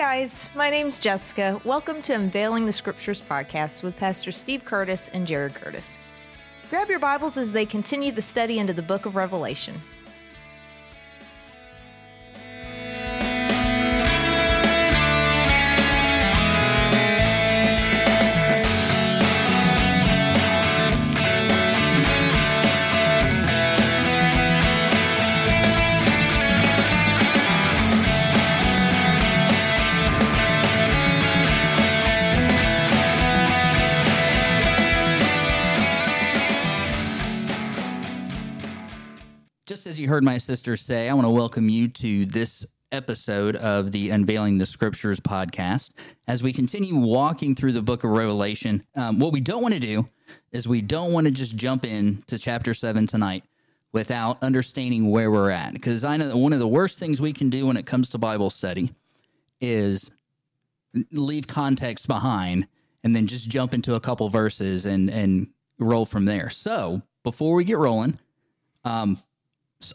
guys, my name's Jessica. Welcome to Unveiling the Scriptures podcast with Pastor Steve Curtis and Jared Curtis. Grab your Bibles as they continue the study into the book of Revelation. Heard my sister say, I want to welcome you to this episode of the Unveiling the Scriptures podcast. As we continue walking through the book of Revelation, um, what we don't want to do is we don't want to just jump in to chapter seven tonight without understanding where we're at. Because I know that one of the worst things we can do when it comes to Bible study is leave context behind and then just jump into a couple verses and and roll from there. So before we get rolling, um,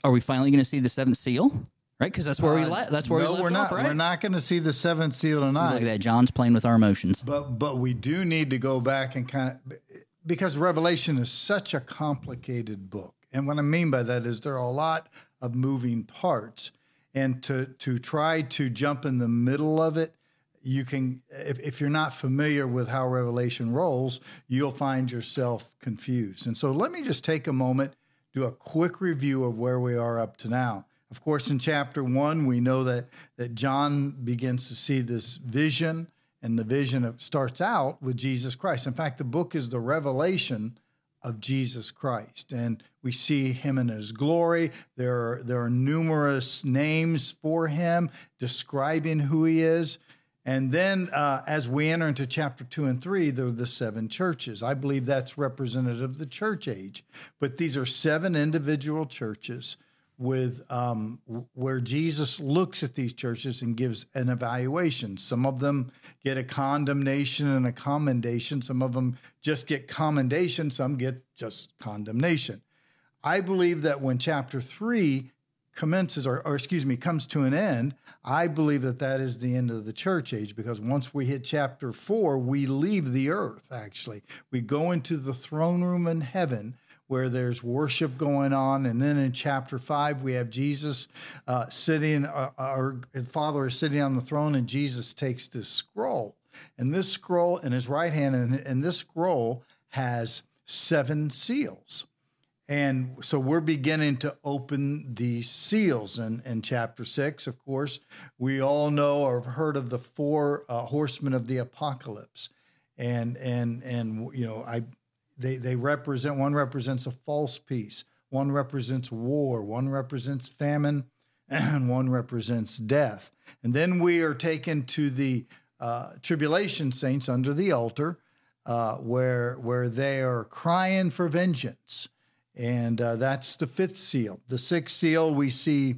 are we finally going to see the seventh seal? Right, because that's where we la- that's where Uh, no, we left we're not. off. Right, We're not going to see the seventh seal tonight. Look at that. John's playing with our emotions. But but we do need to go back and kind of because Revelation is such a complicated book, and what I mean by that is there are a lot of moving parts, and to to try to jump in the middle of it, you can if, if you're not familiar with how Revelation rolls, you'll find yourself confused. And so let me just take a moment, do a quick review of where we are up to now. Of course, in chapter one, we know that that John begins to see this vision and the vision of, starts out with Jesus Christ. In fact, the book is the revelation of Jesus Christ, and we see him in his glory. There are, there are numerous names for him describing who he is. And then uh, as we enter into chapter two and three, there are the seven churches. I believe that's representative of the church age. But these are seven individual churches with um, where Jesus looks at these churches and gives an evaluation. Some of them get a condemnation and a commendation. Some of them just get commendation. Some get just condemnation. I believe that when chapter three commences, or, or excuse me, comes to an end, I believe that that is the end of the church age because once we hit chapter four, we leave the earth, actually. We go into the throne room in heaven where there's worship going on. And then in chapter five, we have Jesus uh, sitting, uh, our Father is sitting on the throne, and Jesus takes this scroll. And this scroll in his right hand, and, and this scroll has seven seals. And so we're beginning to open these seals. And in chapter six, of course, we all know or have heard of the four uh, horsemen of the apocalypse. And, and, and, you know, I, they, they represent, one represents a false peace, one represents war, one represents famine, and one represents death. And then we are taken to the uh, tribulation saints under the altar, uh, where, where they are crying for vengeance. And uh, that's the fifth seal. The sixth seal, we see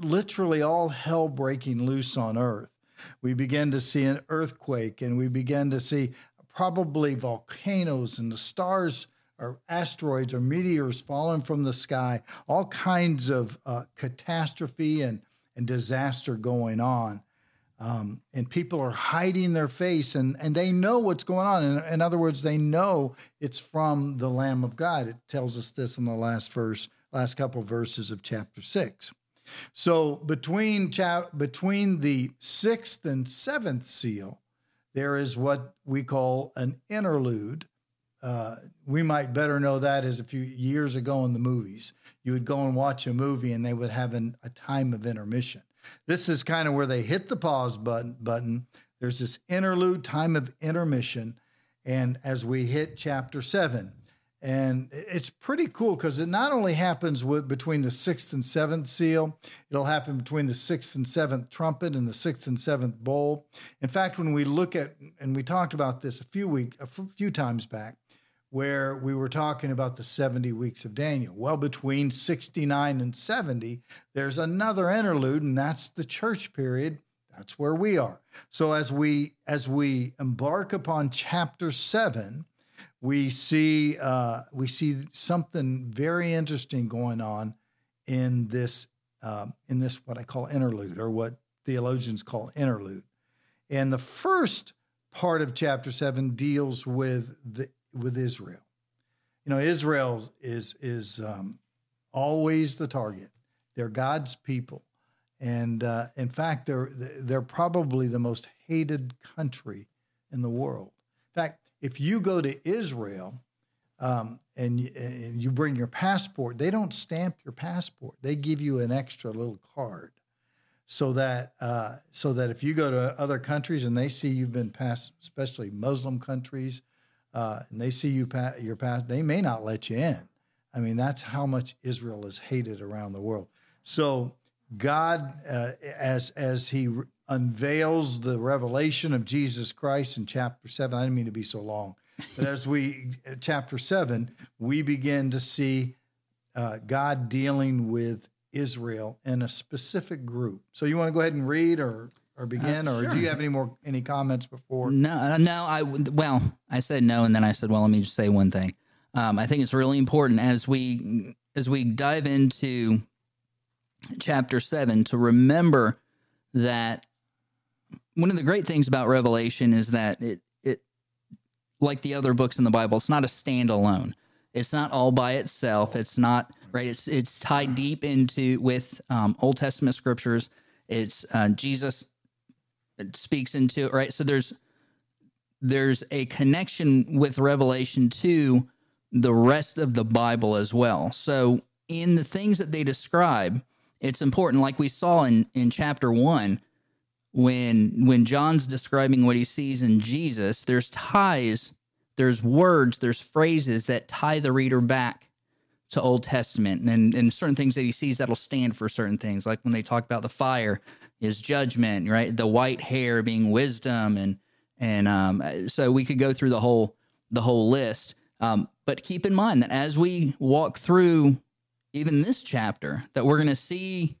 literally all hell breaking loose on earth. We begin to see an earthquake and we begin to see probably volcanoes and the stars or asteroids or meteors falling from the sky, all kinds of uh, catastrophe and, and disaster going on. Um, and people are hiding their face and, and they know what's going on. In, in other words, they know it's from the Lamb of God. It tells us this in the last verse, last couple of verses of chapter six. So between chap- between the sixth and seventh seal, there is what we call an interlude. Uh, we might better know that as a few years ago in the movies. You would go and watch a movie and they would have an, a time of intermission. This is kind of where they hit the pause button. Button. There's this interlude time of intermission, and as we hit chapter seven, and it's pretty cool because it not only happens with between the sixth and seventh seal, it'll happen between the sixth and seventh trumpet and the sixth and seventh bowl. In fact, when we look at and we talked about this a few week a few times back, where we were talking about the 70 weeks of Daniel. Well, between 69 and 70, there's another interlude, and that's the church period. That's where we are. So as we as we embark upon chapter seven, we see uh, we see something very interesting going on in this um, in this what I call interlude, or what theologians call interlude. And the first part of chapter seven deals with the with Israel. You know, Israel is is um, always the target. They're God's people, and uh, in fact, they're they're probably the most hated country in the world. In fact, if you go to Israel um, and, and you bring your passport, they don't stamp your passport. They give you an extra little card so that uh, so that if you go to other countries and they see you've been past, especially Muslim countries, uh, and they see you pa- your past, they may not let you in. I mean, that's how much Israel is hated around the world. So God, uh, as as He re- unveils the revelation of Jesus Christ in chapter seven, I didn't mean to be so long, but as we chapter seven, we begin to see uh, God dealing with Israel in a specific group. So you want to go ahead and read or or begin, or do you have any more any comments before? No, uh, no. I well, I said no, and then I said, well, let me just say one thing. Um, I think it's really important as we as we dive into chapter seven to remember that one of the great things about Revelation is that it it like the other books in the Bible, it's not a standalone. It's not all by itself. It's not right. It's it's tied deep into with um, Old Testament scriptures. It's uh, Jesus speaks into it, right. So there's there's a connection with Revelation to the rest of the Bible as well. So in the things that they describe, it's important. Like we saw in in chapter one, when when John's describing what he sees in Jesus, there's ties, there's words, there's phrases that tie the reader back to Old Testament and, and certain things that he sees that'll stand for certain things. Like when they talk about the fire is judgment, right? The white hair being wisdom and and um, so we could go through the whole the whole list. Um, but keep in mind that as we walk through even this chapter, that we're going to see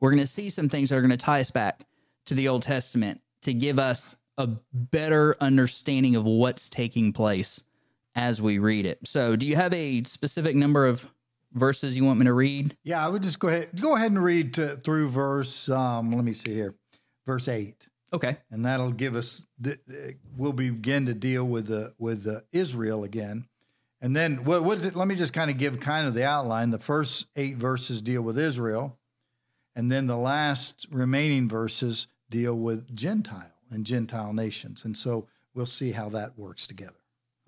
we're going to see some things that are going to tie us back to the Old Testament to give us a better understanding of what's taking place as we read it. So, do you have a specific number of verses you want me to read? Yeah, I would just go ahead go ahead and read to, through verse. Um, let me see here, verse eight, Okay. and that'll give us. The, we'll begin to deal with the with the Israel again, and then what what is it? Let me just kind of give kind of the outline. The first eight verses deal with Israel, and then the last remaining verses deal with Gentile and Gentile nations, and so we'll see how that works together.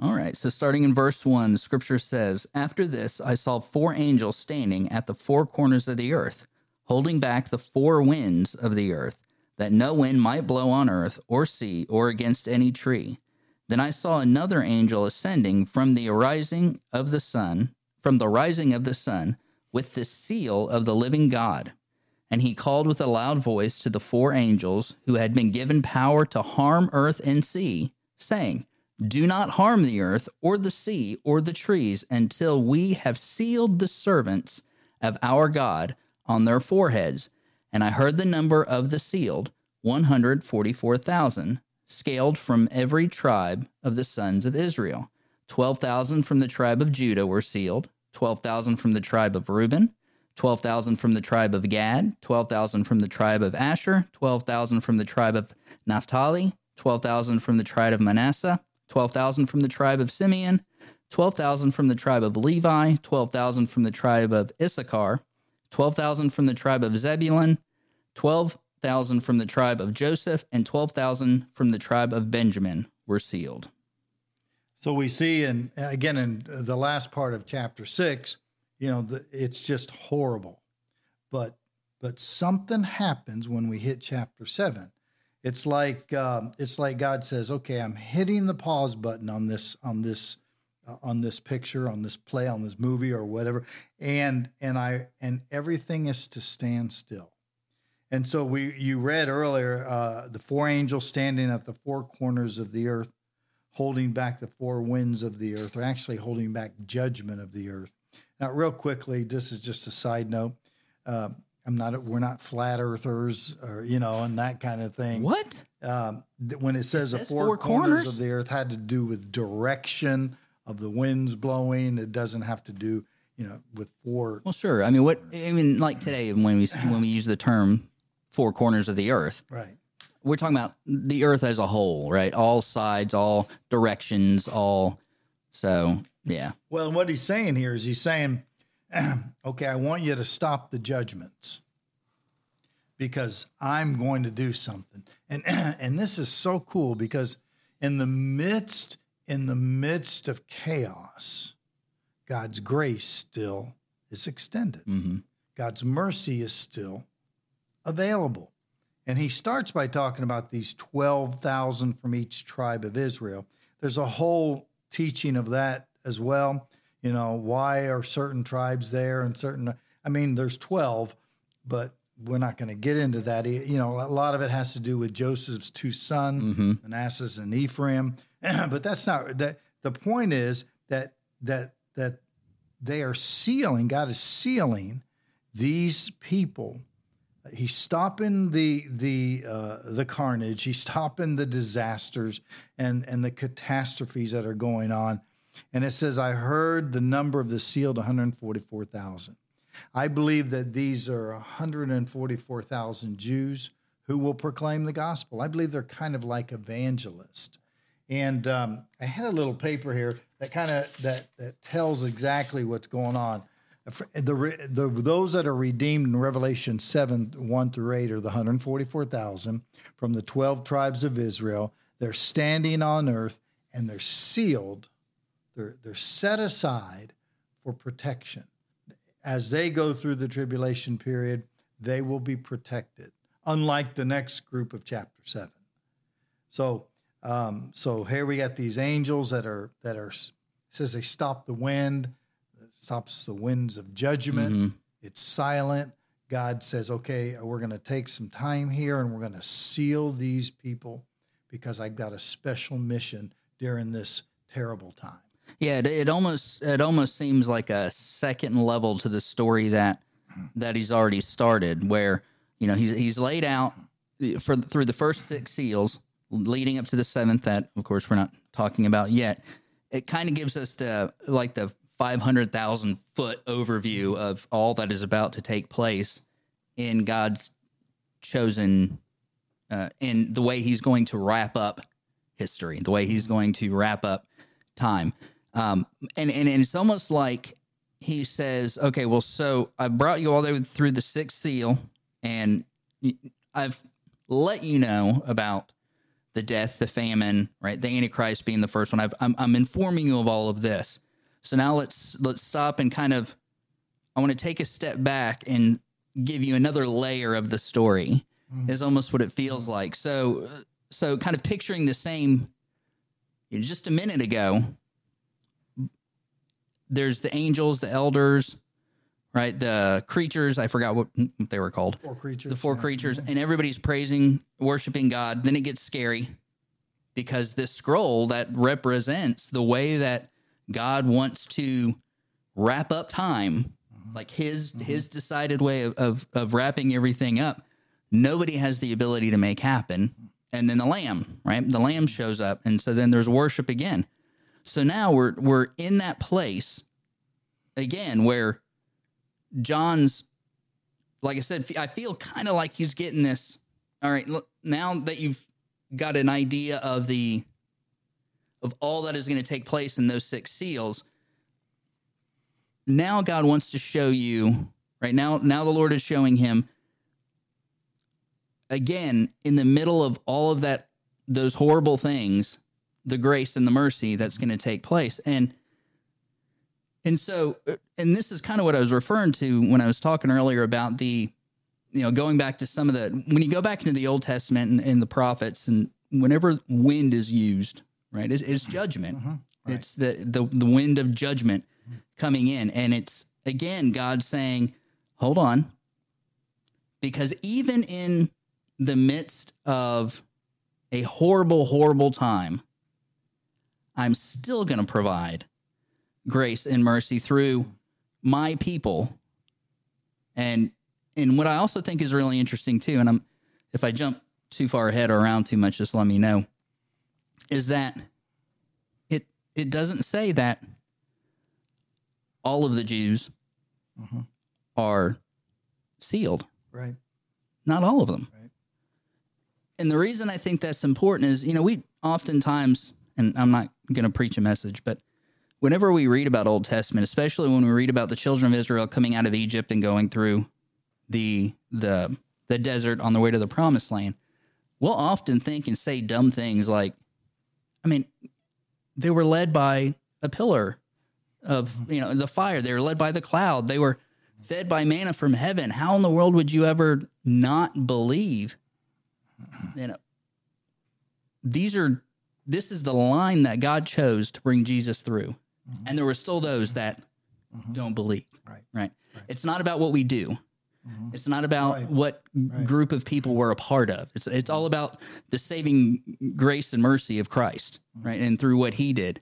All right. So, starting in verse 1, the scripture says, After this, I saw four angels standing at the four corners of the earth, holding back the four winds of the earth, that no wind might blow on earth, or sea, or against any tree. Then I saw another angel ascending from the rising of the sun, from the rising of the sun, with the seal of the living God. And he called with a loud voice to the four angels who had been given power to harm earth and sea, saying, do not harm the earth or the sea or the trees until we have sealed the servants of our God on their foreheads. And I heard the number of the sealed 144,000, scaled from every tribe of the sons of Israel. 12,000 from the tribe of Judah were sealed, 12,000 from the tribe of Reuben, 12,000 from the tribe of Gad, 12,000 from the tribe of Asher, 12,000 from the tribe of Naphtali, 12,000 from the tribe of Manasseh 12,000 from the tribe of Simeon, 12,000 from the tribe of Levi, 12,000 from the tribe of Issachar, 12,000 from the tribe of Zebulun, 12,000 from the tribe of Joseph, and 12,000 from the tribe of Benjamin were sealed. So we see, and again in the last part of chapter six, you know, the, it's just horrible. But but something happens when we hit chapter seven. It's like um, it's like God says, "Okay, I'm hitting the pause button on this on this uh, on this picture, on this play, on this movie, or whatever," and and I and everything is to stand still. And so we you read earlier uh, the four angels standing at the four corners of the earth, holding back the four winds of the earth, or actually holding back judgment of the earth. Now, real quickly, this is just a side note. Uh, I'm not. We're not flat earthers, or you know, and that kind of thing. What? Um, when it says the four, four corners, corners? of the earth had to do with direction of the winds blowing. It doesn't have to do, you know, with four. Well, sure. I mean, what? I mean, like today when we when we use the term four corners of the earth, Right. we're talking about the earth as a whole, right? All sides, all directions, all. So yeah, Well, what he's saying here is he's saying, okay, I want you to stop the judgments because I'm going to do something. And and this is so cool because in the midst in the midst of chaos, God's grace still is extended. Mm-hmm. God's mercy is still available. And he starts by talking about these 12,000 from each tribe of Israel. There's a whole teaching of that as well. You know, why are certain tribes there and certain, I mean, there's 12, but we're not going to get into that. You know, a lot of it has to do with Joseph's two sons, mm-hmm. Manasseh and Ephraim. but that's not that. The point is that that that they are sealing. God is sealing these people. He's stopping the the uh, the carnage. He's stopping the disasters and and the catastrophes that are going on. And it says, "I heard the number of the sealed, one hundred forty-four thousand. I believe that these are 144,000 Jews who will proclaim the gospel. I believe they're kind of like evangelists. And um, I had a little paper here that kind of that that tells exactly what's going on. The, the those that are redeemed in Revelation seven one through eight are the hundred forty four thousand from the twelve tribes of Israel. They're standing on earth and they're sealed. They're they're set aside for protection as they go through the tribulation period. They will be protected, unlike the next group of chapter seven. So um, so here we got these angels that are that are says they stop the wind, stops the winds of judgment. Mm-hmm. It's silent. God says, "Okay, we're going to take some time here, and we're going to seal these people because I've got a special mission during this terrible time." yeah. It, it almost it almost seems like a second level to the story that that he's already started, where you know he's he's laid out for through the first six seals leading up to the seventh that of course we're not talking about yet it kind of gives us the like the 500,000 foot overview of all that is about to take place in God's chosen uh, in the way he's going to wrap up history the way he's going to wrap up time um, and, and and it's almost like he says okay well so I brought you all the way through the sixth seal and I've let you know about the death, the famine, right? The Antichrist being the first one. I've, I'm, I'm informing you of all of this. So now let's let's stop and kind of. I want to take a step back and give you another layer of the story. Mm-hmm. Is almost what it feels like. So so kind of picturing the same. Just a minute ago, there's the angels, the elders, right? The creatures. I forgot what what they were called Four creatures. the four yeah. creatures, mm-hmm. and everybody's praising, worshiping God. Then it gets scary because this scroll that represents the way that God wants to wrap up time, like His mm-hmm. His decided way of, of of wrapping everything up. Nobody has the ability to make happen. And then the lamb, right? The lamb mm-hmm. shows up, and so then there's worship again. So now we're we're in that place again where John's like I said, I feel kind of like he's getting this. All right, look, now that you've got an idea of the of all that is going to take place in those six seals, now God wants to show you. Right now, now the Lord is showing him again in the middle of all of that, those horrible things, the grace and the mercy that's going to take place, and and so, and this is kind of what I was referring to when I was talking earlier about the, you know, going back to some of the, when you go back into the Old Testament and, and the prophets, and whenever wind is used, right, it's, it's mm-hmm. judgment. Mm-hmm. It's the, the, the wind of judgment mm-hmm. coming in. And it's, again, God saying, hold on. Because even in the midst of a horrible, horrible time, I'm still going to provide grace and mercy through my people. And and what I also think is really interesting too, and I'm if I jump too far ahead or around too much, just let me know, is that it it doesn't say that all of the Jews mm-hmm. are sealed. Right. Not all of them. Right. and the reason I think that's important is, you know, we oftentimes, and I'm not going to preach a message, but whenever we read about Old Testament, especially when we read about the children of Israel coming out of Egypt and going through the the the desert on the way to the promised land, we'll often think and say dumb things like, I mean, they were led by a pillar of, mm-hmm. you know, the fire. They were led by the cloud. They were fed by manna from heaven. How in the world would you ever not believe? Mm-hmm. You know, these are this is the line that God chose to bring Jesus through. Mm-hmm. And there were still those that don't believe. Right. Right. It's not about what we do. Mm-hmm. It's not about Right. what group of people we're a part of. It's it's all about the saving grace and mercy of Christ, mm-hmm. right? And through what he did.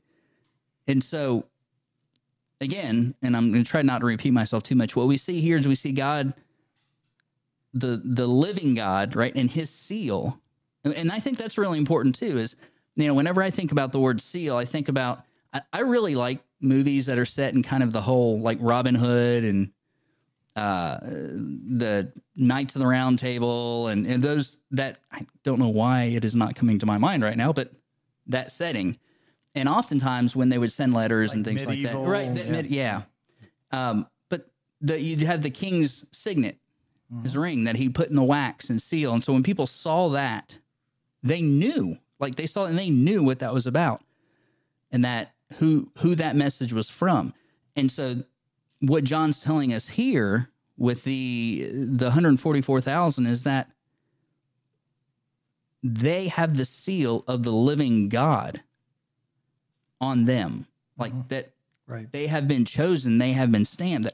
And so again, and I'm going to try not to repeat myself too much. What we see here is we see God the the living God, right? And his seal. And I think that's really important too is you know, whenever I think about the word seal, I think about I, I really like movies that are set in kind of the whole like Robin Hood and uh, the Knights of the Round Table and, and those that I don't know why it is not coming to my mind right now, but that setting. And oftentimes when they would send letters and things like that, right? that yeah. mid- yeah. Um, but the, you'd have the king's signet, his ring that he put in the wax and seal. And so when people saw that, they knew, like they saw it and they knew what that was about, and that who who that message was from. And so what John's telling us here with the the 144,000 is that they have the seal of the living God on them. Like mm-hmm. that Right. they have been chosen, they have been stamped.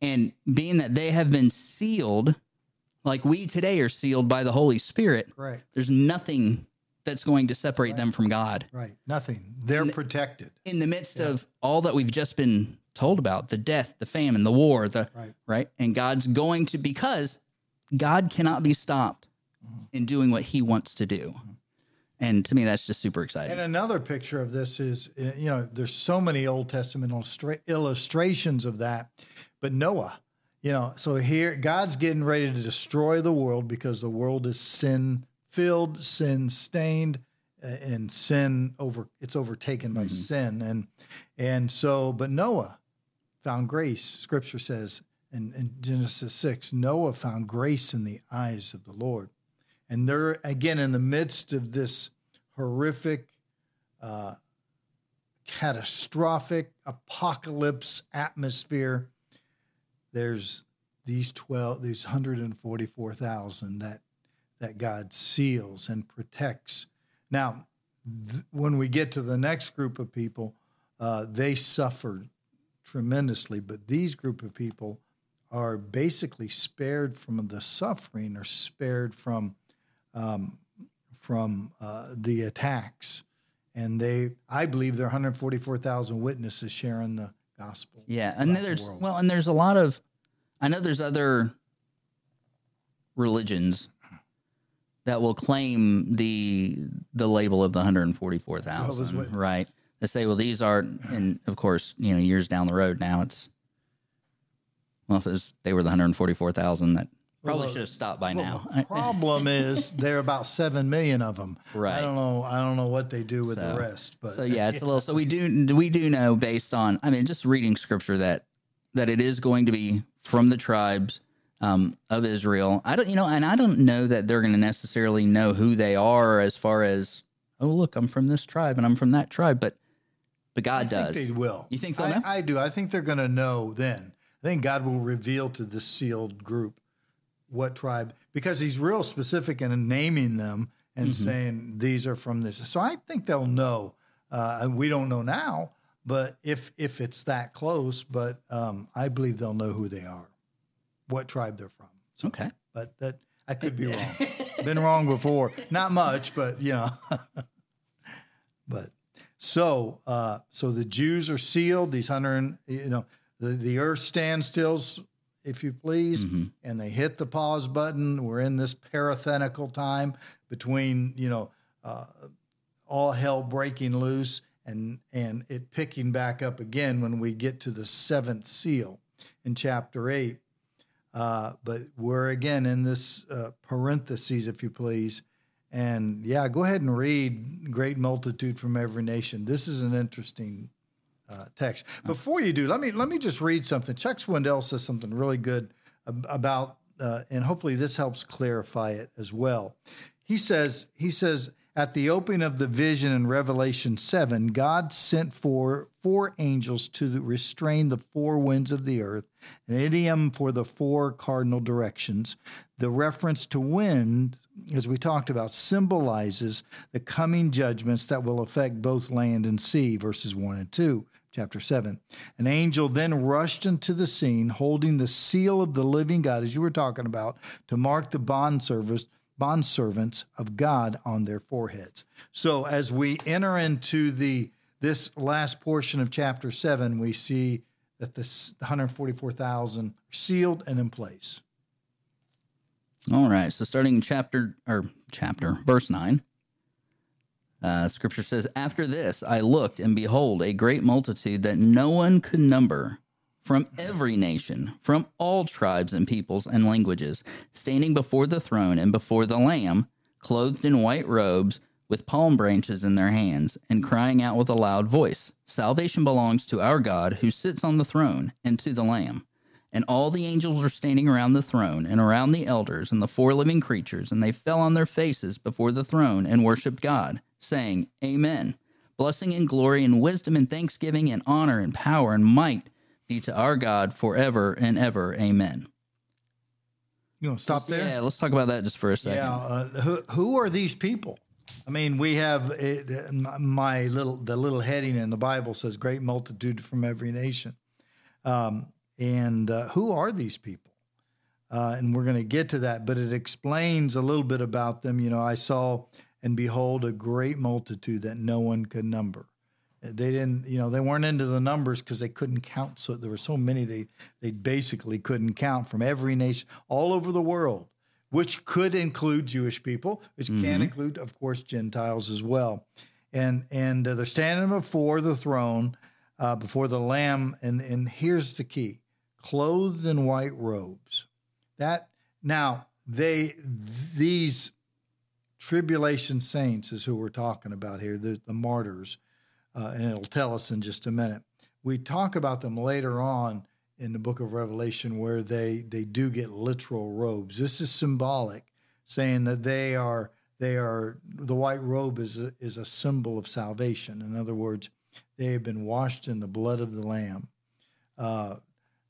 And being that they have been sealed, like we today are sealed by the Holy Spirit, Right. there's nothing that's going to separate them from God. Right. Nothing. They're protected. In the midst of all that we've just been told about the death, the famine, the war, the Right. right? And God's going to, because God cannot be stopped mm-hmm. in doing what he wants to do. Mm-hmm. And to me, that's just super exciting. And another picture of this is, you know, there's so many Old Testament illustra- illustrations of that, but Noah, you know, so here God's getting ready to destroy the world because the world is sin filled, sin stained, and sin over it's overtaken by mm-hmm. sin, and and so, but Noah found grace. Scripture says in, in Genesis six, Noah found grace in the eyes of the Lord. And they're again in the midst of this horrific, uh, catastrophic apocalypse atmosphere. There's these twelve, these hundred and forty-four thousand that that God seals and protects. Now, th- when we get to the next group of people, uh, they suffered tremendously, but these group of people are basically spared from the suffering or spared from um, from uh, the attacks. And they, I believe, there are 144,000 witnesses sharing the gospel. Yeah, and then the there's world. well, and there's a lot of, I know there's other religions that will claim the the label of the 144,000, right? They say, well, these are, and of course, you know, years down the road now, it's well, if it was, they were the 144,000 that probably Well, should have stopped by Well, now. the problem is there are about seven million of them. Right. I don't know. I don't know what they do with So- the rest, but So yeah, it's a little. So we do we do know based on I mean just reading scripture that that it is going to be from the tribes um, of Israel. I don't you know, and I don't know that they're going to necessarily know who they are as far as oh look, I'm from this tribe and I'm from that tribe, but but God I does. think they will. You think they'll I, know? I do. I think they're going to know then. I think God will reveal to this sealed group what tribe, because He's real specific in naming them and Mm-hmm. saying these are from this. So I think they'll know. Uh, we don't know now, but if if it's that close, but um, I believe they'll know who they are, what tribe they're from. So, okay. but that I could be wrong. Been wrong before. Not much, but you know. but so uh, so the Jews are sealed. These hundred, and- you know, the the earth stands stills, if you please, and they hit the pause button. We're in this parathenical time between you know uh, all hell breaking loose and and it picking back up again when we get to the seventh seal in chapter eight. Uh, but we're again in this uh, parentheses, if you please, And yeah, go ahead and read Great Multitude from Every Nation. This is an interesting uh, text. Before you do, let me let me just read something. Chuck Swindoll says something really good about, uh, and hopefully this helps clarify it as well. He says he says at the opening of the vision in Revelation 7, God sent for four angels to restrain the four winds of the earth, an idiom for the four cardinal directions. The reference to wind, as we talked about, symbolizes the coming judgments that will affect both land and sea, verses 1 and 2 chapter 7. An angel then rushed into the scene holding the seal of the living God, as you were talking about, to mark the bond service bondservants of God on their foreheads. So as we enter into the this last portion of chapter 7, we see that the 144,000 are sealed and in place. All right. So starting in chapter or chapter verse 9. Uh, scripture says, After this I looked, and behold, a great multitude that no one could number from every nation, from all tribes and peoples and languages, standing before the throne and before the Lamb, clothed in white robes, with palm branches in their hands, and crying out with a loud voice Salvation belongs to our God who sits on the throne and to the Lamb. And all the angels were standing around the throne and around the elders and the four living creatures, and they fell on their faces before the throne and worshipped God, saying, Amen. Blessing and glory and wisdom and thanksgiving and honor and power and might be to our God forever and ever. Amen. You want to stop there? Yeah, let's talk about that just for a second. Yeah, uh, who, who are these people? I mean, we have it, my little the little heading in the Bible says "great multitude from every nation," um, and uh, who are these people? Uh, and we're going to get to that, but it explains a little bit about them. You know, I saw and behold a great multitude that no one could number they didn't you know they weren't into the numbers because they couldn't count so there were so many they they basically couldn't count from every nation all over the world which could include jewish people which mm-hmm. can include of course gentiles as well and and uh, they're standing before the throne uh, before the lamb and and here's the key clothed in white robes that now they these tribulation saints is who we're talking about here the, the martyrs uh, and it'll tell us in just a minute. We talk about them later on in the book of Revelation where they, they do get literal robes. This is symbolic, saying that they are they are the white robe is a, is a symbol of salvation. In other words, they have been washed in the blood of the Lamb. Uh,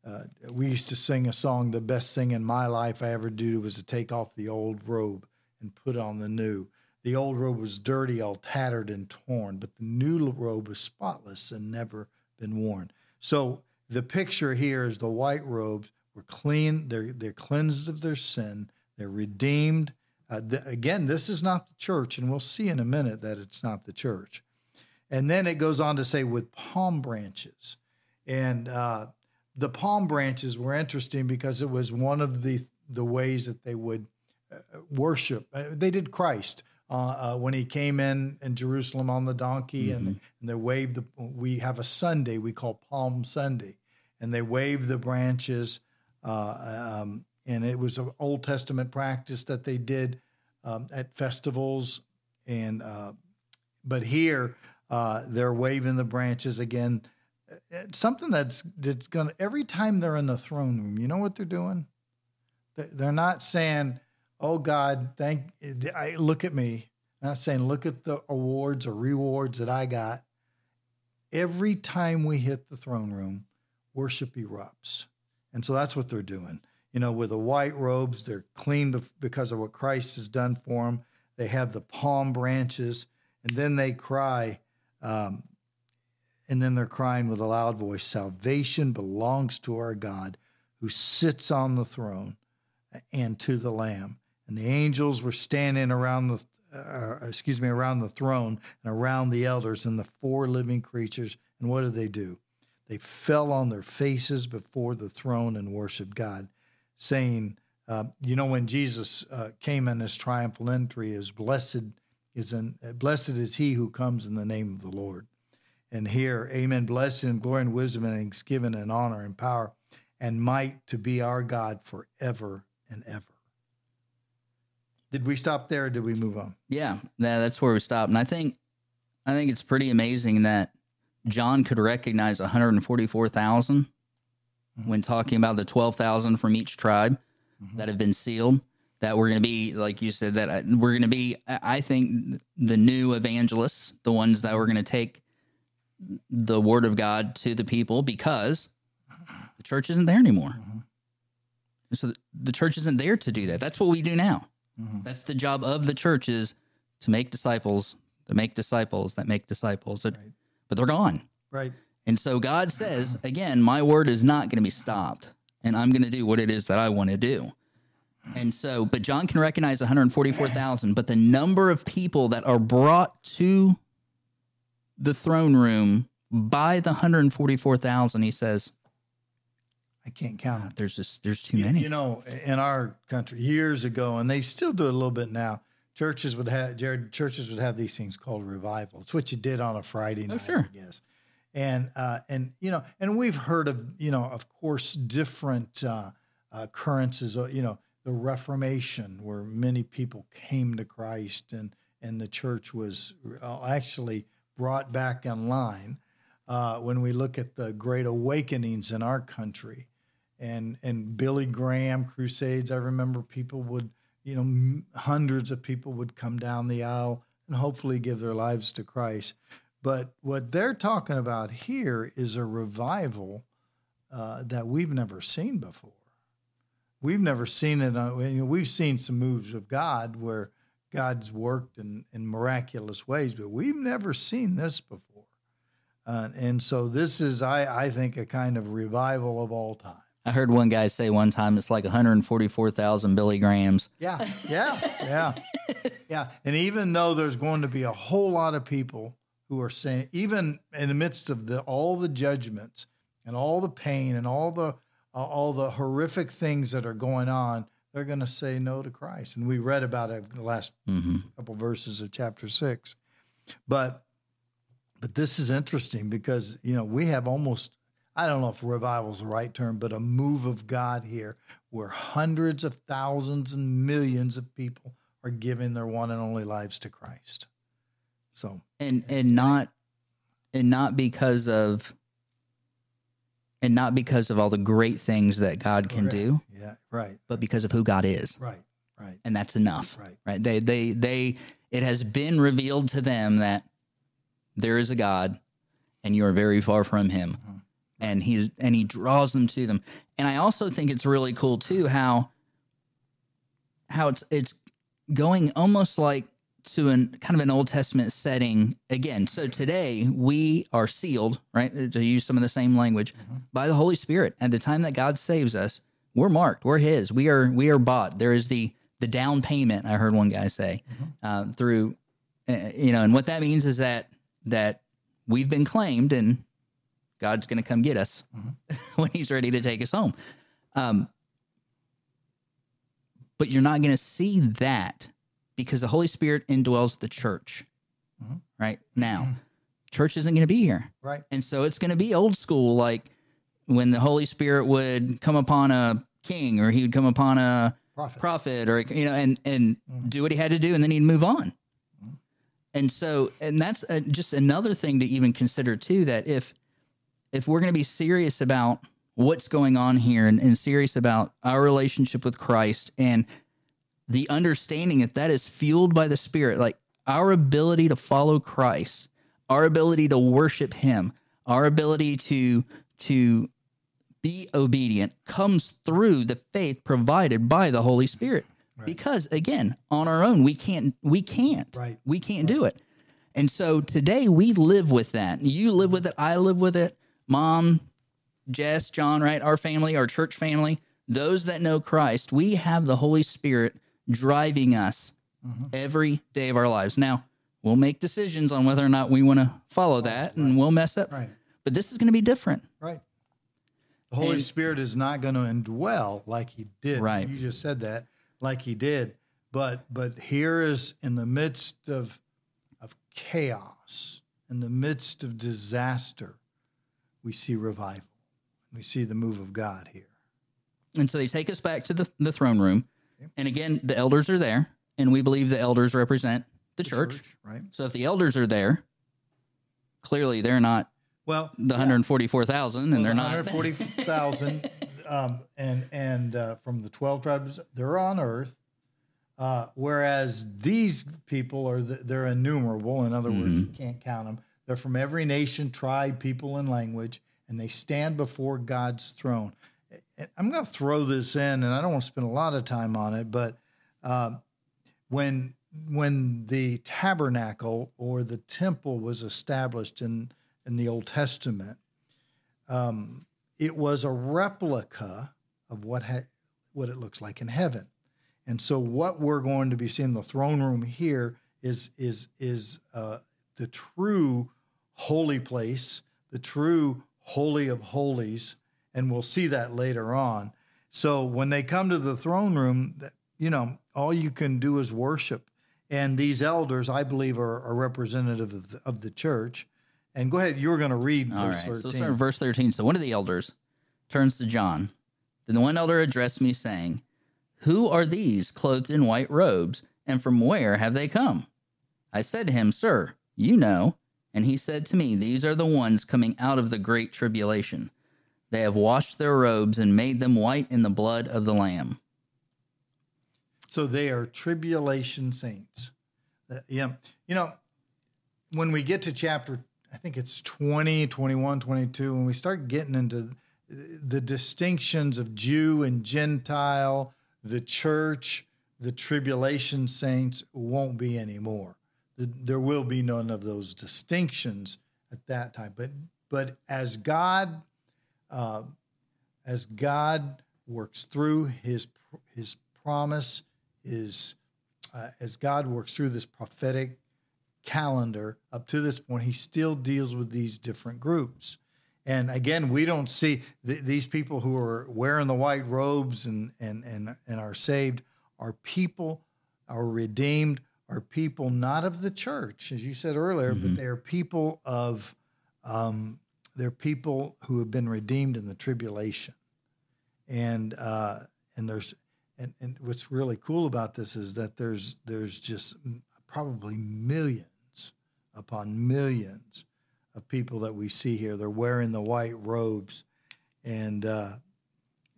uh, we used to sing a song. The best thing in my life I ever did was to take off the old robe and put on the new. The old robe was dirty, all tattered and torn, but the new robe was spotless and never been worn. So the picture here is the white robes were clean, they're, they're cleansed of their sin, they're redeemed. Uh, again, this is not the church, and we'll see in a minute that it's not the church. And then it goes on to say with palm branches. And uh, the palm branches were interesting because it was one of the, the ways that they would uh, worship. Uh, they did Christ uh, uh, when he came in in Jerusalem on the donkey, mm-hmm. and, and they waved the. We have a Sunday we call Palm Sunday, and they waved the branches, uh, um, and it was an Old Testament practice that they did um, at festivals, and uh, but here uh, they're waving the branches again. It's something that's that's gonna every time they're in the throne room. You know what they're doing? They're not saying oh God, thank I look at me. I'm not saying look at the awards or rewards that I got. Every time we hit the throne room, worship erupts. And so that's what they're doing. You know, with the white robes, they're clean because of what Christ has done for them. They have the palm branches, and then they cry. Um, and then they're crying with a loud voice Salvation belongs to our God who sits on the throne and to the Lamb and the angels were standing around the uh, excuse me around the throne and around the elders and the four living creatures. And what did they do? They fell on their faces before the throne and worshiped god saying uh, you know when jesus uh, came in his triumphal entry is blessed is in, blessed is he who comes in the name of the lord. And here amen blessed and glory and wisdom and thanksgiving and honor and power and might to be our god forever and ever Did we stop there or did we move on? Yeah, yeah, that's where we stopped. And I think I think it's pretty amazing that John could recognize 144,000 mm-hmm. when talking about the 12,000 from each tribe mm-hmm. that have been sealed. That we're going to be, like you said, that uh, I- we're going to be, I think, the new evangelists, the ones that we're going to take the word of God to the people because the church isn't there anymore. Mm-hmm. So the- the church isn't there to do that. That's what we do now. Mm-hmm. That's the job of the church is to make disciples, to make disciples that make disciples. But- But they're gone. Right. And so God says, again, my word is not going to be stopped, and I'm going to do what it is that I want to do. And so, but John can recognize 144,000, but the number of people that are brought to the throne room by the 144,000, he says, I can't count it. there's just, there's too You- many. You know, in our country years ago, and they still do it a little bit now. Churches would have Jared. Churches would have these things called revival. It's what you did on a Friday night, sure. I guess. And uh, and you know, and we've heard of you know, of course, different uh, occurrences. uh, You know, the Reformation, where many people came to Christ, and and the church was uh, actually brought back in line. Uh, when we look at the great awakenings in our country, and and Billy Graham crusades. I remember people would, you know, hundreds of people would come down the aisle and hopefully give their lives to Christ. But what they're talking about here is a revival uh, that we've never seen before. We've never seen it. Uh, you know, we've seen some moves of God where God's worked in, in miraculous ways, but we've never seen this before. Uh, and so this is, I, I think, a kind of revival of all time. I heard one guy say one time it's like 144,000 Billy Grahams. Yeah, yeah, yeah, yeah. And even though there's going to be a whole lot of people who are saying, even in the midst of the all the judgments and all the pain and all the uh, all the horrific things that are going on, they're going to say no to Christ. And we read about it in the last couple verses of chapter six. But but this is interesting because you know we have almost I don't know if revival is the right term, but a move of God here where hundreds of thousands and millions of people are giving their one and only lives to Christ. So and and not and not because of and not because of all the great things that God can do, yeah, right, but because of who God is. right, right, And that's enough. Right. Right. They they they it has been revealed to them that there is a God and you are very far from him. Mm-hmm. And he's and he draws them to them. And I also think it's really cool too how how it's it's going almost like to an kind of an Old Testament setting again. So today we are sealed, right? To use some of the same language by the Holy Spirit. At the time that God saves us, we're marked. We're His. We are we are bought. There is the the down payment. I heard one guy say uh, through, uh, you know, and what that means is that that we've been claimed and God's going to come get us when He's ready to take us home. Um, but you're not going to see that because the Holy Spirit indwells the church. Right? Now, church isn't going to be here, right, and so it's going to be old school, like when the Holy Spirit would come upon a king or he would come upon a Prophet. prophet or you know and and do what he had to do and then he'd move on. And so and that's uh just another thing to even consider too that if if we're going to be serious about what's going on here and, and serious about our relationship with christ and the understanding that that is fueled by the spirit like our ability to follow christ our ability to worship him our ability to to be obedient comes through the faith provided by the Holy Spirit. Because again, on our own we can't we can't. Right. We can't do it. And so today we live with that. You live with it, I live with it. Mom, Jess, John, right? Our family, our church family, those that know Christ, we have the Holy Spirit driving us mm-hmm. every day of our lives. Now, we'll make decisions on whether or not we want to follow that and we'll mess up. Right. But this is going to be different. right. The Holy And- Spirit is not going to indwell like He did. Right. You just said that, like He did. But but here is in the midst of of chaos, in the midst of disaster, we see revival. We see the move of God here. And so they take us back to the, the throne room. And again, the elders are there. and we believe the elders represent the, The church. right? So if the elders are there, clearly they're not Well, the 144,000 and they're not 140,000, um, and and uh, from the 12 tribes, they're on earth. Uh, whereas these people are the, they're innumerable. In other words, you can't count them. They're from every nation, tribe, people, and language, and they stand before God's throne. I'm going to throw this in, and I don't want to spend a lot of time on it, but um, when when the tabernacle or the temple was established in in the Old Testament, um, it was a replica of what ha- what it looks like in heaven. And so, what we're going to be seeing the throne room here is is is uh, the true holy place, the true holy of holies, and we'll see that later on. So, when they come to the throne room, you know, all you can do is worship. And these elders, I believe, are, are representative of the, of the church. And go ahead, you were going to read All verse right. So 13. start verse 13. So one of the elders turns to John. Then the one elder addressed me, saying, Who are these clothed in white robes, and from where have they come? I said to him, Sir, you know. And he said to me, These are the ones coming out of the great tribulation. They have washed their robes and made them white in the blood of the Lamb. So they are tribulation saints. Uh, yeah. You know, when we get to chapter, I think it's 20, 21, 22, when we start getting into the distinctions of Jew and Gentile, the church, the tribulation saints won't be anymore. There will be none of those distinctions at that time. But but as God, uh, as God works through His His promise, is uh, as God works through this prophetic calendar up to this point, He still deals with these different groups. And again, we don't see th- these people who are wearing the white robes and, and, and, and are saved are people, are redeemed, are people not of the church, as you said earlier, but they are people of, um, they're people who have been redeemed in the tribulation. And, uh, and there's, and, and what's really cool about this is that there's, there's just probably millions upon millions of people that we see here. They're wearing the white robes, and uh,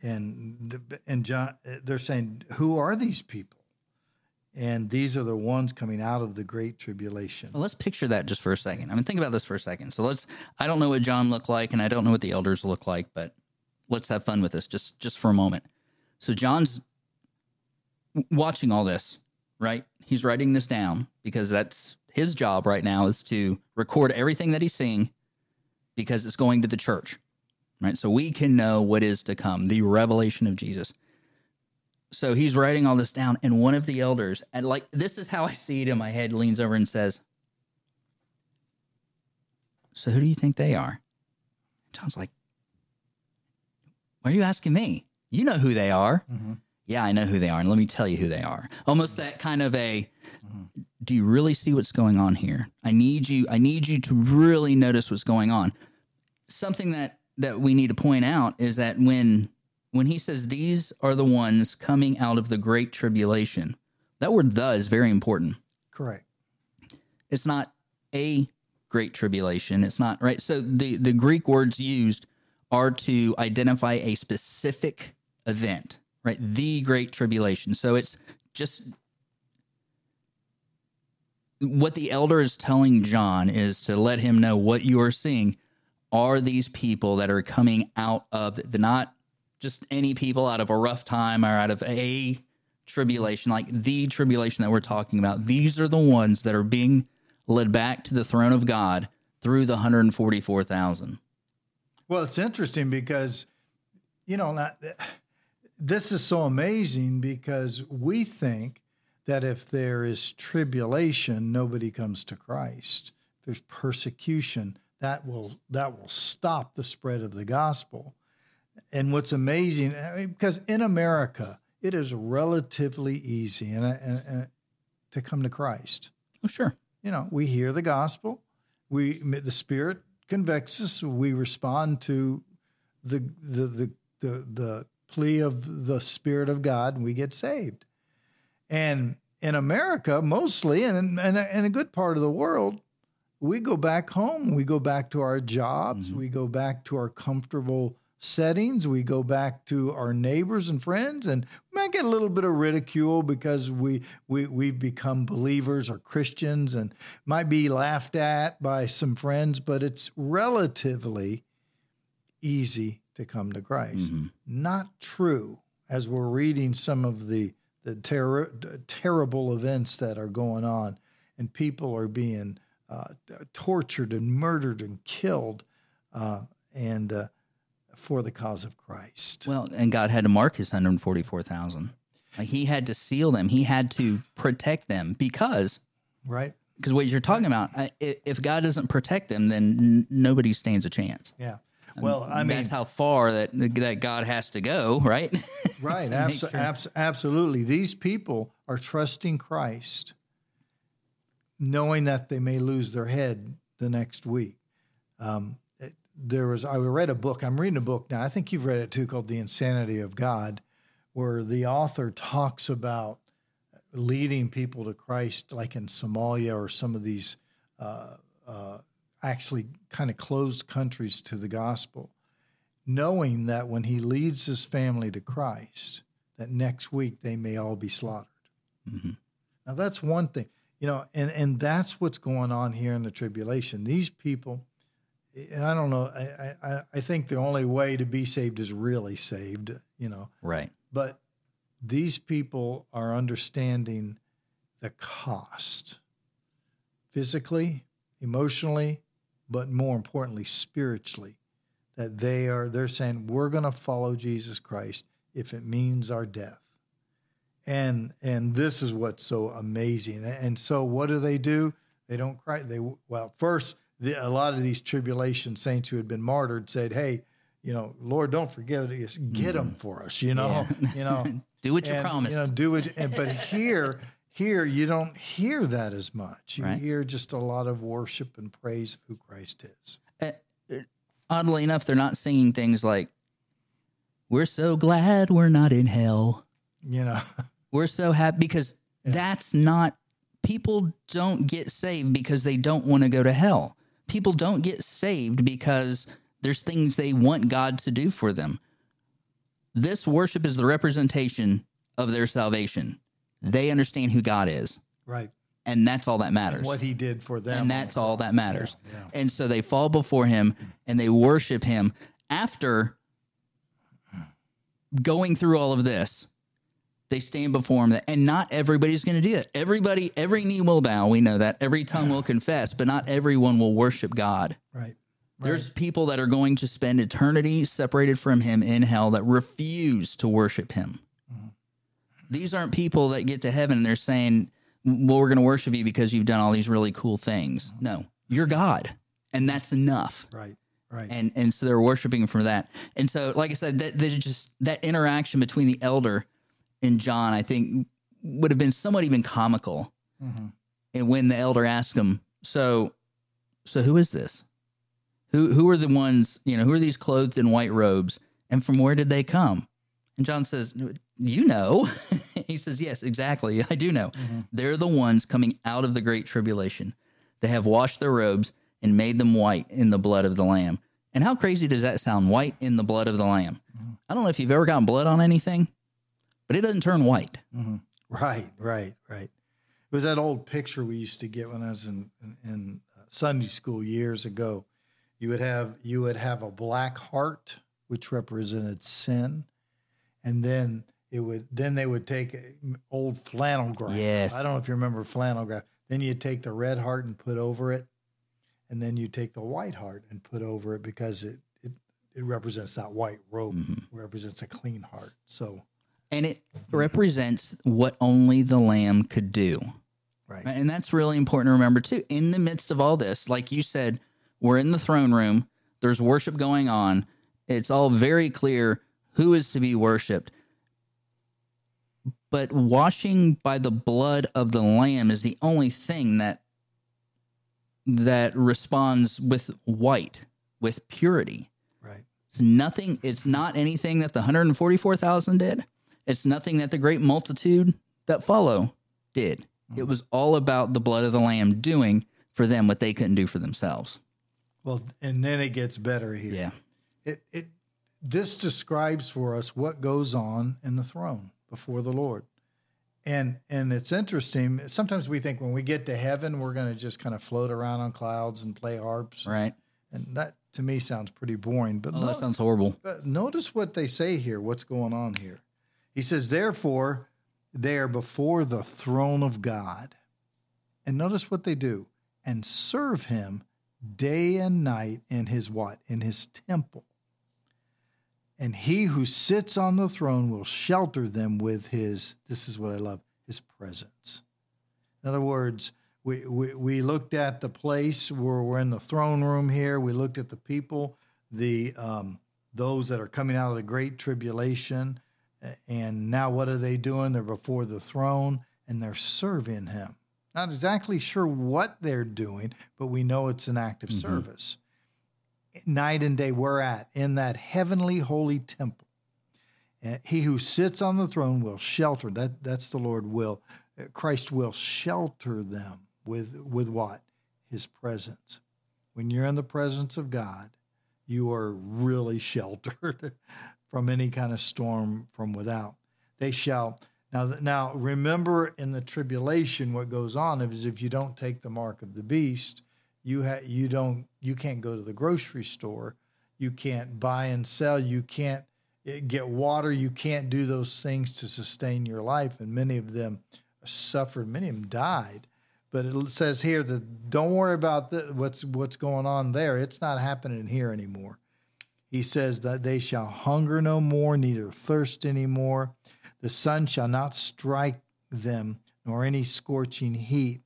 and the, and John, they're saying, "Who are these people?" And these are the ones coming out of the great tribulation. Well, let's picture that just for a second. I mean, think about this for a second. So let's. I don't know what John looked like, and I don't know what the elders look like, but let's have fun with this just just for a moment. So John's watching all this, right? He's writing this down because that's his job right now is to record everything that he's seeing because it's going to the church, right? So we can know what is to come, the revelation of Jesus. So he's writing all this down, and one of the elders, and like this is how I see it in my head, leans over and says, So who do you think they are? John's like, Why are you asking me? You know who they are. Mm-hmm. Yeah, I know who they are. And let me tell you who they are. Almost that kind of a mm-hmm. do you really see what's going on here? I need you I need you to really notice what's going on. Something that that we need to point out is that when when he says these are the ones coming out of the great tribulation, that word the is very important. Correct. It's not a great tribulation. It's not right. So the the Greek words used are to identify a specific event, right? The great tribulation. So it's just what the elder is telling John is to let him know what you are seeing are these people that are coming out of the not just any people out of a rough time or out of a tribulation, like the tribulation that we're talking about. These are the ones that are being led back to the throne of God through the 144,000. Well, it's interesting because, you know, not, this is so amazing because we think that if there is tribulation, nobody comes to Christ. If there's persecution, that will that will stop the spread of the gospel. And what's amazing, I mean, because in America, it is relatively easy and, and, and to come to Christ. Oh, sure. You know, we hear the gospel, we the Spirit convicts us, we respond to the the the the, the plea of the Spirit of God, and we get saved. And in America, mostly, and and in a good part of the world, we go back home. We go back to our jobs. Mm-hmm. We go back to our comfortable settings. We go back to our neighbors and friends, and we might get a little bit of ridicule because we we we've become believers or Christians, and might be laughed at by some friends. But it's relatively easy to come to Christ. Not true as we're reading some of the the terror, terrible events that are going on, and people are being uh, tortured and murdered and killed, uh, and uh, for the cause of Christ. Well, and God had to mark his 144,000. Like he had to seal them. He had to protect them because Right? because what you're talking about, if God doesn't protect them, then n- nobody stands a chance. Yeah. Well, I mean, that's how far that that God has to go, right? right. Abso- sure- abs- absolutely. These people are trusting Christ, knowing that they may lose their head the next week. Um, there was I read a book. I'm reading a book now. I think you've read it too, called "The Insanity of God," where the author talks about leading people to Christ, like in Somalia or some of these uh, uh, actually kind of closed countries to the gospel, knowing that when he leads his family to Christ, that next week they may all be slaughtered. Now that's one thing, you know, and and that's what's going on here in the tribulation. These people, and I don't know, I I, I think the only way to be saved is really saved, you know, right. but these people are understanding the cost physically, emotionally, but more importantly, spiritually. That they are, they're saying, we're going to follow Jesus Christ if it means our death. And and this is what's so amazing. And so what do they do? They don't cry. They well, first the, a lot of these tribulation saints who had been martyred said, "Hey, you know, Lord, don't forget us. Get them mm. for us. You know, you know, Do what you and, promised. You know, do it. And, but here, here you don't hear that as much. You Right. hear just a lot of worship and praise of who Christ is. Uh, uh, oddly enough, they're not singing things like, "We're so glad we're not in hell." You know, We're so happy because that's not people don't get saved because they don't want to go to hell. People don't get saved because there's things they want God to do for them. This worship is the representation of their salvation. They understand who God is, right? and that's all that matters. What He did for them, and that's all that matters. Yeah, yeah. And so they fall before him and they worship him after going through all of this. They stand before him, and not everybody's going to do it. Everybody, every knee will bow. We know that. Every tongue will confess, but not everyone will worship God. right. There's people that are going to spend eternity separated from him in hell that refuse to worship him. Mm-hmm. These aren't people that get to heaven and they're saying, Well, we're going to worship you because you've done all these really cool things. Mm-hmm. No, you're God, and that's enough. Right. Right. And and so they're worshiping for that. And so, like I said, that there's just that interaction between the elder and John, I think, would have been somewhat even comical. Mm-hmm. And when the elder asked him, "So, so who is this? Who who are the ones? You know, who are these clothed in white robes, and from where did they come?" And John says, "You know." he says, "Yes, exactly. I do know. Mm-hmm. They're the ones coming out of the great tribulation. They have washed their robes and made them white in the blood of the lamb." And how crazy does that sound? White in the blood of the lamb. Mm-hmm. I don't know if you've ever gotten blood on anything, but it doesn't turn white. Mm-hmm. Right, right, right. It was that old picture we used to get when I was in, in, in uh, Sunday school years ago. You would have you would have a black heart, which represented sin, and then it would then they would take mm, old flannel graph. Yes. I don't know if you remember flannel graph. Then you take the red heart and put over it, and then you take the white heart and put over it because it it, it represents that white robe mm-hmm. represents a clean heart. So And it represents what only the lamb could do. right, And that's really important to remember too. In the midst of all this, like you said, we're in the throne room, there's worship going on. It's all very clear who is to be worshiped. But washing by the blood of the lamb is the only thing that that responds with white, with purity. right. It's nothing. It's not anything that the 144,000 did. It's nothing that the great multitude that follow did. It mm-hmm. was all about the blood of the lamb doing for them what they couldn't do for themselves. Well, and then it gets better here. Yeah. It it this describes for us what goes on in the throne before the Lord. And and it's interesting. Sometimes we think when we get to heaven, we're going to just kind of float around on clouds and play harps, Right. and that to me sounds pretty boring. But Oh, no- that sounds horrible. but notice what they say here. What's going on here? He says, therefore, they are before the throne of God. And notice what they do and serve him day and night in his what? In his temple. And he who sits on the throne will shelter them with his, this is what I love, his presence. In other words, we, we, we looked at the place where we're in the throne room here. We looked at the people, the um, those that are coming out of the great tribulation, and now what are they doing? They're before the throne and they're serving Him. Not exactly sure what they're doing, but we know it's an active service. Night and day, we're at in that heavenly holy temple. Uh, He who sits on the throne will shelter. That that's the Lord will. Uh, Christ will shelter them with with what? His presence. When you're in the presence of God, you are really sheltered from any kind of storm from without. They shall now. Now remember, in the tribulation, what goes on is if you don't take the mark of the beast, you ha- you don't you can't go to the grocery store, you can't buy and sell, you can't eh, get water, you can't do those things to sustain your life, and many of them suffered, many of them died. But it says here that don't worry about the, what's what's going on there. It's not happening here anymore. He says that they shall hunger no more, neither thirst any more. The sun shall not strike them, nor any scorching heat.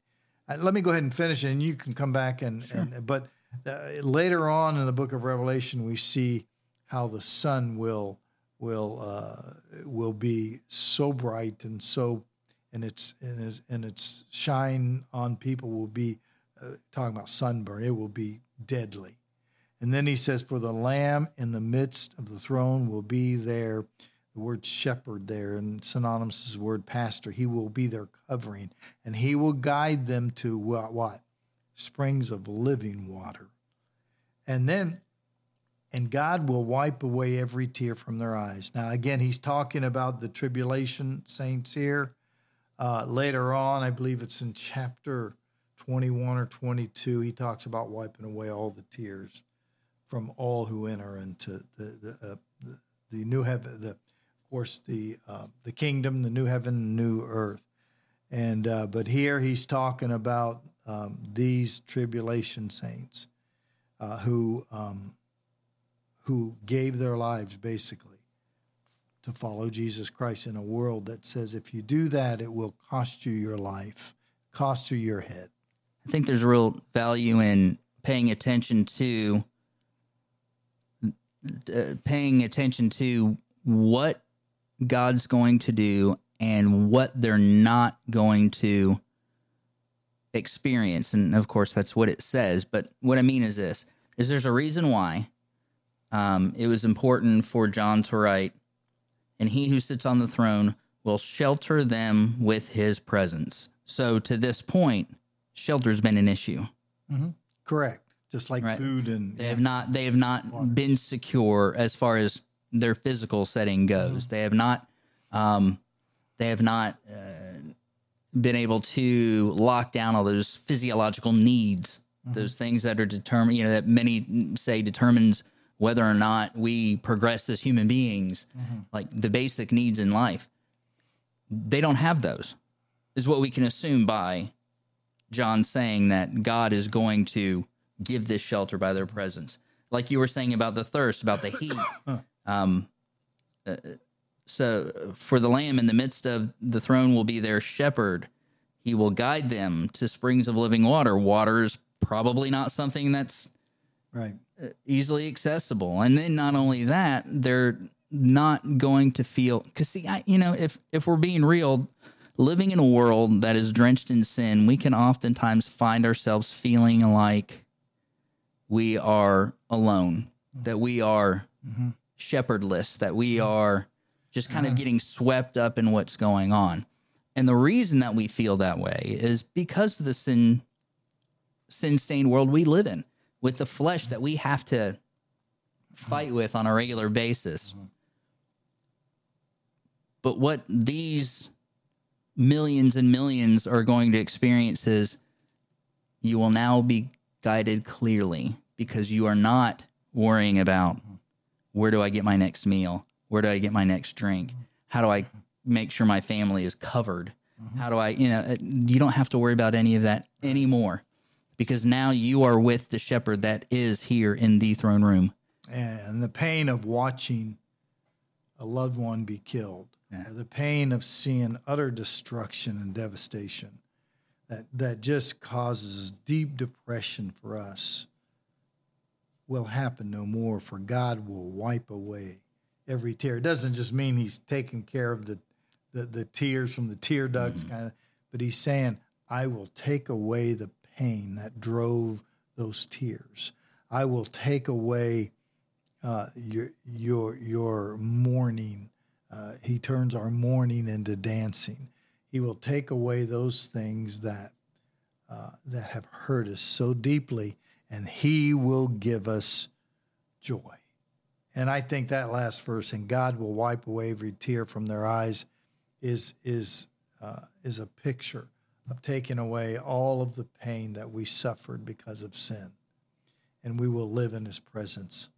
Uh, let me go ahead and finish, and you can come back and. and but uh, later on in the book of Revelation, we see how the sun will will uh, will be so bright and so and its and its, and its shine on people will be uh, talking about sunburn. It will be deadly. And then he says, "For the Lamb in the midst of the throne will be there." The word shepherd there, and synonymous is the word pastor. He will be their covering, and he will guide them to what? What? Springs of living water. And then and God will wipe away every tear from their eyes. Now, again, he's talking about the tribulation saints here. Uh, later on, I believe it's in chapter 21 or 22, he talks about wiping away all the tears from all who enter into the the, uh, the, the new heaven, the, of course, the uh, the kingdom, the new heaven, new earth. And uh, but here he's talking about um, these tribulation saints uh, who um, who gave their lives basically to follow Jesus Christ in a world that says if you do that, it will cost you your life, cost you your head. I think there's real value in paying attention to uh, paying attention to what God's going to do and what they're not going to experience. And of course, that's what it says. But what I mean is this: is there's a reason why um, it was important for John to write, and he who sits on the throne will shelter them with his presence. So to this point, shelter's been an issue. Correct. Just like Right. food and They have not they have not been secure as far as their physical setting goes. They have not um, they have not uh, been able to lock down all those physiological needs, those things that are determined. You know that many say determines whether or not we progress as human beings, like the basic needs in life. They don't have those. Is what we can assume by John saying that God is going to give this shelter by their presence. Like you were saying about the thirst, about the heat. um, uh, so for the lamb in the midst of the throne will be their shepherd. He will guide them to springs of living water. Water is probably not something that's right. easily accessible. And then not only that, they're not going to feel because see, I, you know, if if we're being real, living in a world that is drenched in sin, we can oftentimes find ourselves feeling like we are alone, mm-hmm. that we are mm-hmm. shepherdless, that we mm-hmm. are just kind of getting swept up in what's going on. And the reason that we feel that way is because of the sin sin stained world we live in, with the flesh that we have to fight with on a regular basis. But what these millions and millions are going to experience is you will now be guided clearly because you are not worrying about where do I get my next meal? Where do I get my next drink? How do I make sure my family is covered? How do I, you know, uh, you don't have to worry about any of that anymore because now you are with the shepherd that is here in the throne room. And the pain of watching a loved one be killed, Yeah. the pain of seeing utter destruction and devastation that, that just causes deep depression for us will happen no more, for God will wipe away every tear. It doesn't just mean He's taking care of the, the, the tears from the tear ducts, kind of, but He's saying, I will take away the pain that drove those tears. I will take away uh, your your your mourning. Uh, he turns our mourning into dancing. He will take away those things that uh, that have hurt us so deeply, and He will give us joy. And I think that last verse, "and God will wipe away every tear from their eyes," is is uh, is a picture of taking away all of the pain that we suffered because of sin, and we will live in His presence.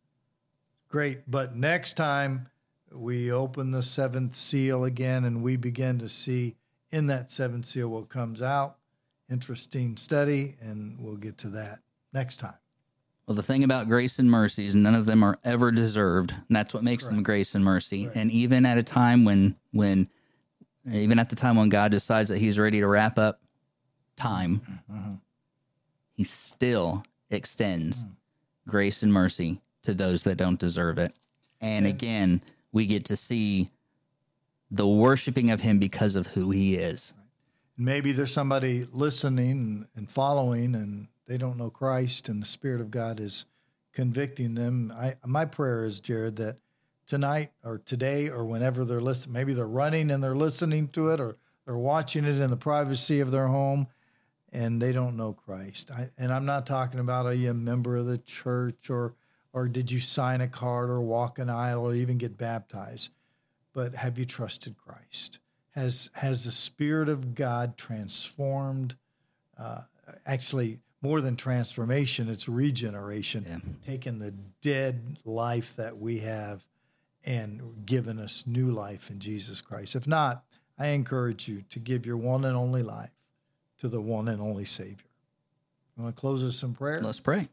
Great, but next time we open the seventh seal again, and we begin to see in that seventh seal what comes out. Interesting study, and we'll get to that next time. Well, the thing about grace and mercy is none of them are ever deserved. And that's what makes them grace and mercy. And even at a time when, when, even at the time when God decides that He's ready to wrap up time, mm-hmm. He still extends mm. grace and mercy to those that don't deserve it. And again, we get to see the worshiping of Him because of who He is. maybe there's somebody listening and, following and they don't know Christ and the Spirit of God is convicting them. I, my prayer is, Jared, that tonight or today or whenever they're listening, maybe they're running and they're listening to it or they're watching it in the privacy of their home and they don't know Christ. I, and I'm not talking about are you a member of the church or or did you sign a card or walk an aisle or even get baptized? But have you trusted Christ? Has has the Spirit of God transformed? Uh, actually, more than transformation, it's regeneration. Taken the dead life that we have and given us new life in Jesus Christ. If not, I encourage you to give your one and only life to the one and only Savior. You want to close us in prayer? Let's pray.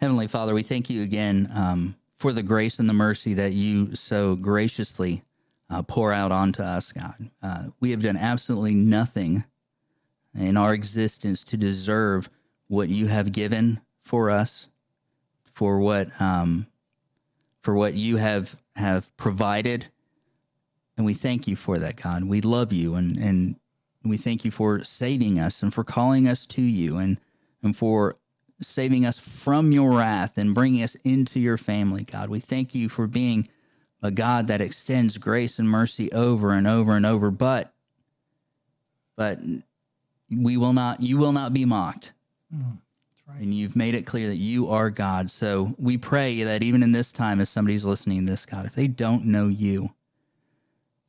Heavenly Father, we thank you again um, for the grace and the mercy that you so graciously uh, pour out onto us, God. Uh, we have done absolutely nothing in our existence to deserve what you have given for us, for what um, for what you have have provided, and we thank you for that, God. We love you, and and we thank you for saving us and for calling us to you, and and for saving us from your wrath and bringing us into your family, God. We thank you for being a God that extends grace and mercy over and over and over, but but we will not you will not be mocked. Mm, and you've made it clear that you are God. So we pray that even in this time, as somebody's listening to this, God, if they don't know you,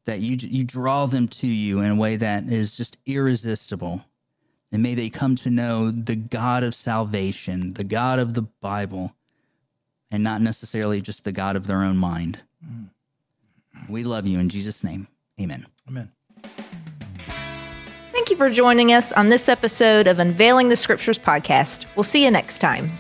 that you you draw them to you in a way that is just irresistible. And may they come to know the God of salvation, the God of the Bible, and not necessarily just the God of their own mind. Mm. We love you in Jesus' name. Amen. Amen. Thank you for joining us on this episode of Unveiling the Scriptures podcast. We'll see you next time.